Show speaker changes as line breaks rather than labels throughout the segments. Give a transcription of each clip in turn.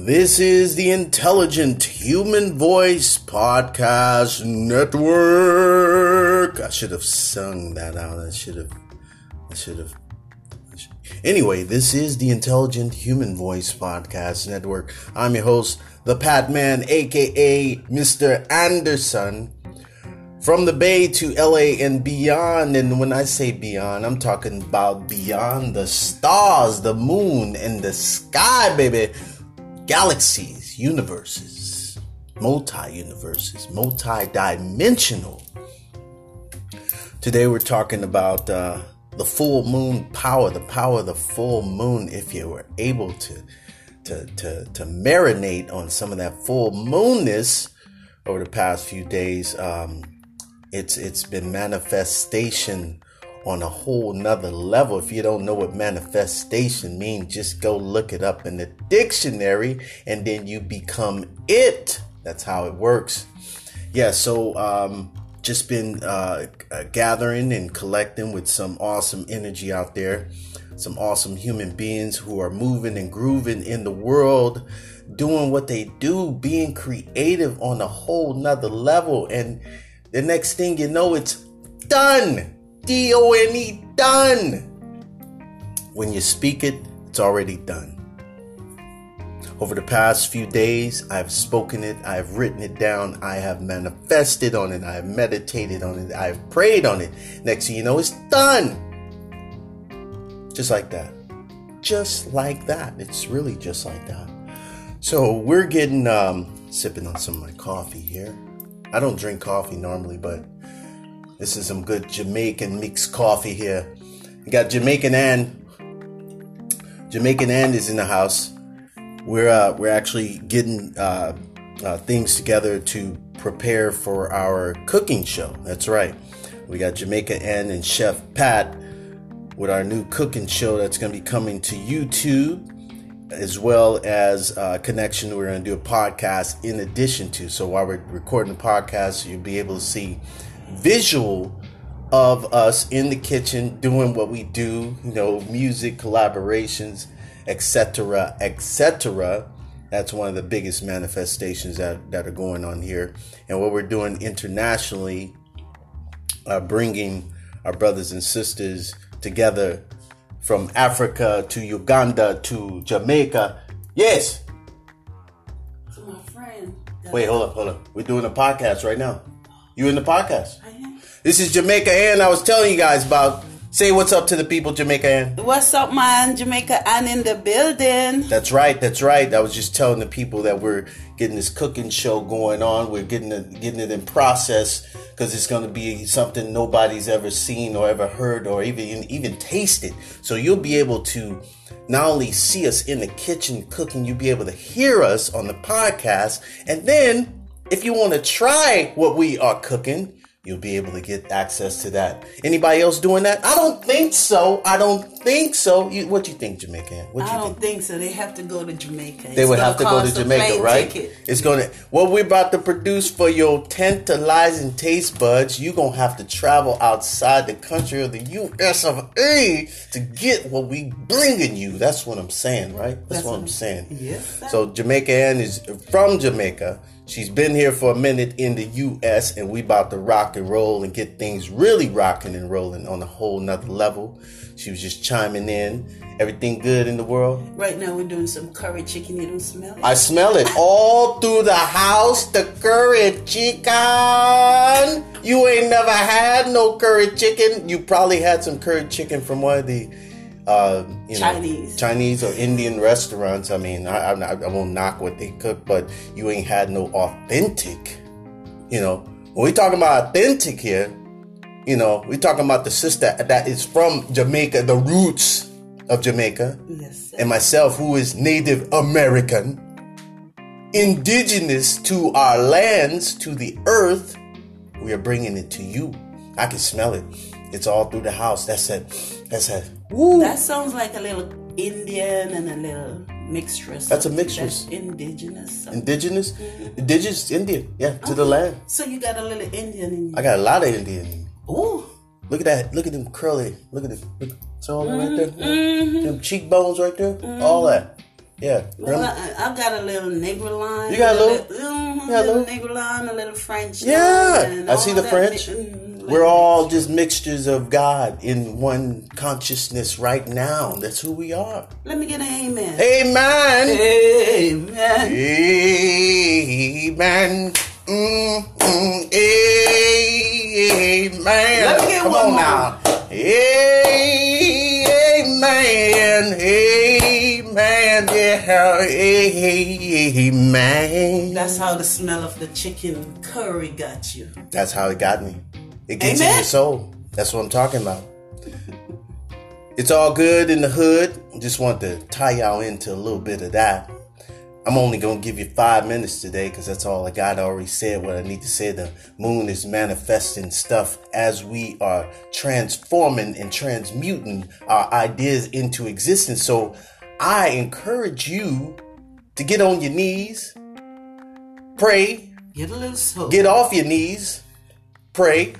This is the Intelligent Human Voice Podcast Network. I should have sung that out. I should have. I should have. Anyway, this is the Intelligent Human Voice Podcast Network. I'm your host, the Pat Man, aka Mr. Anderson. From the Bay to LA and beyond, and when I say beyond, I'm talking about beyond the stars, the moon, and the sky, baby galaxies, universes, multi universes, multi dimensional. Today we're talking about uh, the full moon power, the power of the full moon. If you were able to, to, to, to marinate on some of that full moonness over the past few days, um, it's it's been manifestation on a whole nother level. If you don't know what manifestation means, just go look it up in the dictionary and then you become it. That's how it works. Yeah, so um, just been uh, gathering and collecting with some awesome energy out there, some awesome human beings who are moving and grooving in the world, doing what they do, being creative on a whole nother level. And the next thing you know, it's done. D O N E, done. When you speak it, it's already done. Over the past few days, I've spoken it, I've written it down, I have manifested on it, I have meditated on it, I've prayed on it. Next thing you know, it's done. Just like that. Just like that. It's really just like that. So we're getting um, sipping on some of my coffee here. I don't drink coffee normally, but this is some good Jamaican mixed coffee here. We got Jamaican Ann. Jamaican Ann is in the house. We're uh, we're actually getting uh, uh, things together to prepare for our cooking show. That's right. We got Jamaica-Anne and Chef Pat with our new cooking show that's going to be coming to YouTube as well as a connection. We're going to do a podcast in addition to. So while we're recording the podcast, you'll be able to see visual of us in the kitchen doing what we do, you know, music collaborations, etc., etc. That's one of the biggest manifestations that, that are going on here. And what we're doing internationally, uh, bringing our brothers and sisters together from Africa to Uganda to Jamaica. Yes.
To my friend.
Wait, hold up, hold up. We're doing a podcast right now. You in the podcast? I am. This is Jamaica-Anne. I was telling you guys about. Say what's up to the people, Jamaica-Anne.
What's up, man? Jamaica-Anne in the building.
That's right. That's right. I was just telling the people that we're getting this cooking show going on. We're getting it, getting it in process because it's going to be something nobody's ever seen or ever heard or even even tasted. So you'll be able to not only see us in the kitchen cooking, you'll be able to hear us on the podcast, and then if you want to try what we are cooking, you'll be able to get access to that. Anybody else doing that? I don't think so. I don't think so. You, what do you think, Jamaica? What
do you I don't think? think? so. They have to go to Jamaica.
They it's would have to go to Jamaica, right? Ticket. It's gonna. What we're about to produce for your tantalizing taste buds, you're gonna have to travel outside the country of the U.S. of A. to get what we bringing you. That's what I'm saying, right? That's, That's what, what I'm saying.
Yes.
So Jamaica-Anne is from Jamaica. She's been here for a minute in the US and we about to rock and roll and get things really rocking and rolling on a whole nother level. She was just chiming in. Everything good in the world?
Right now we're doing some curry chicken. You don't smell it?
I smell it all through the house. The curry chicken. You ain't never had no curry chicken. You probably had some curry chicken from one of the uh, you know, Chinese, Chinese or Indian restaurants. I mean, I, I, I won't knock what they cook, but you ain't had no authentic. You know, when we talking about authentic here, you know, we talking about the sister that is from Jamaica, the roots of Jamaica,
yes,
and myself, who is Native American, indigenous to our lands, to the earth. We are bringing it to you. I can smell it. It's all through the house. That's it. That's it.
Woo. That sounds like a little Indian and a little mixtress.
That's a mixtress.
That's indigenous.
Indigenous? Mm-hmm. Indigenous Indian. Yeah, to okay. the land.
So you got a little Indian in you.
I got a lot of Indian.
Ooh.
Look at that. Look at them curly. Look at. Look. It's all mm-hmm. right there. Mm-hmm. Them cheekbones right there. Mm-hmm. All that. Yeah.
Well,
Really?
I, I've got a little Negro line.
You got a little- got a
little
little-
Negro line, a little French.
Yeah, I see the French.
mi- mm,
We're all just mixtures of God in one consciousness right now. That's who we are.
Let me get an amen.
Amen.
Amen.
Amen. Mm, mm, amen.
Let me get
Come
one
on
more.
now. Amen. Amen. Yeah. Amen.
That's how the smell of the chicken curry got you.
That's how it got me. It gets in your soul. That's what I'm talking about. It's all good in the hood. Just want to tie y'all into a little bit of that. I'm only gonna give you five minutes today because that's all I got. I already said what I need to say. The moon is manifesting stuff as we are transforming and transmuting our ideas into existence. So I encourage you to get on your knees, pray,
Get a little soul.
Get off your knees, pray,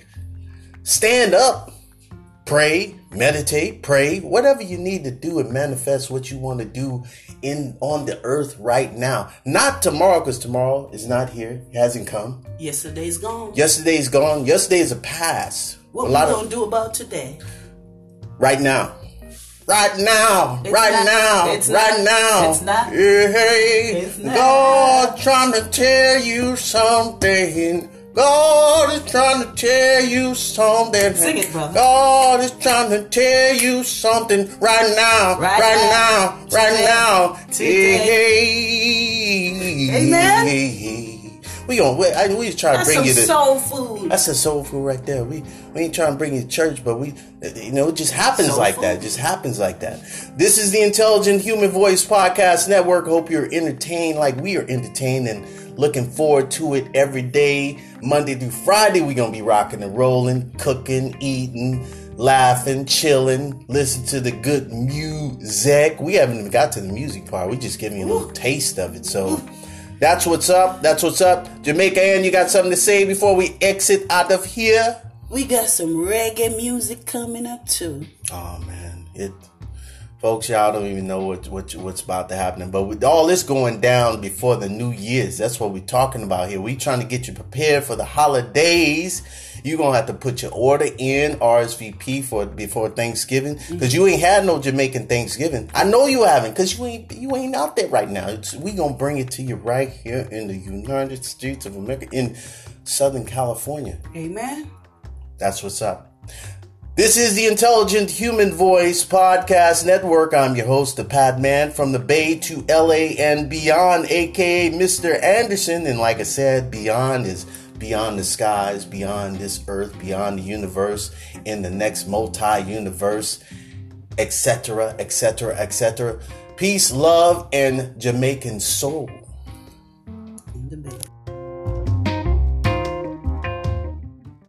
stand up, pray, meditate, pray, whatever you need to do and manifest what you want to do in on the earth right now. Not tomorrow, because tomorrow is not here. It hasn't come.
Yesterday's gone.
Yesterday's gone. Yesterday is a past.
What
a
we
lot
gonna
of
do about today?
right now. Right now,
It's
right
not-
now,
it's
right
not-
now.
it's not-
Hey,
it's not.
God trying to tell you something. God is trying to tell you something.
Sing it, brother.
God is trying to tell you something right now, right,
Right
now,
now.
right
Today.
now.
Today. Amen.
We gonna we, I, we just try to bring you the
soul food.
that's a soul food right there. We we ain't trying to bring you to church, but we you know it just happens
Soul
like
food.
that. It just happens like that. This is the Intelligent Human Voice Podcast Network. Hope you're entertained like we are entertained and looking forward to it every day, Monday through Friday. We're gonna be rocking and rolling, cooking, eating. Laughing, chilling, listening to the good music. We haven't even got to the music part. We just giving you a little taste of it. So, that's what's up. That's what's up. Jamaica-Anne, you got something to say before we exit out of here?
We got some reggae music coming up too.
Oh man, it folks, y'all don't even know what, what what's about to happen. But with all this going down before the New Year's, that's what we're talking about here. We trying to get you prepared for the holidays. You're gonna have to put your order in RSVP for before Thanksgiving mm-hmm. because you ain't had no Jamaican Thanksgiving. I know you haven't because you ain't you ain't out there right now. It's, we gonna bring it to you right here in the United States of America in Southern California.
Amen.
That's what's up. This is the Intelligent Human Voice Podcast Network. I'm your host, the PatMan, from the Bay to LA and beyond, aka Mr. Anderson. And like I said, beyond is beyond the skies, beyond this earth, beyond the universe, in the next multi universe, etc., etc., etc. Peace, love, and Jamaican soul.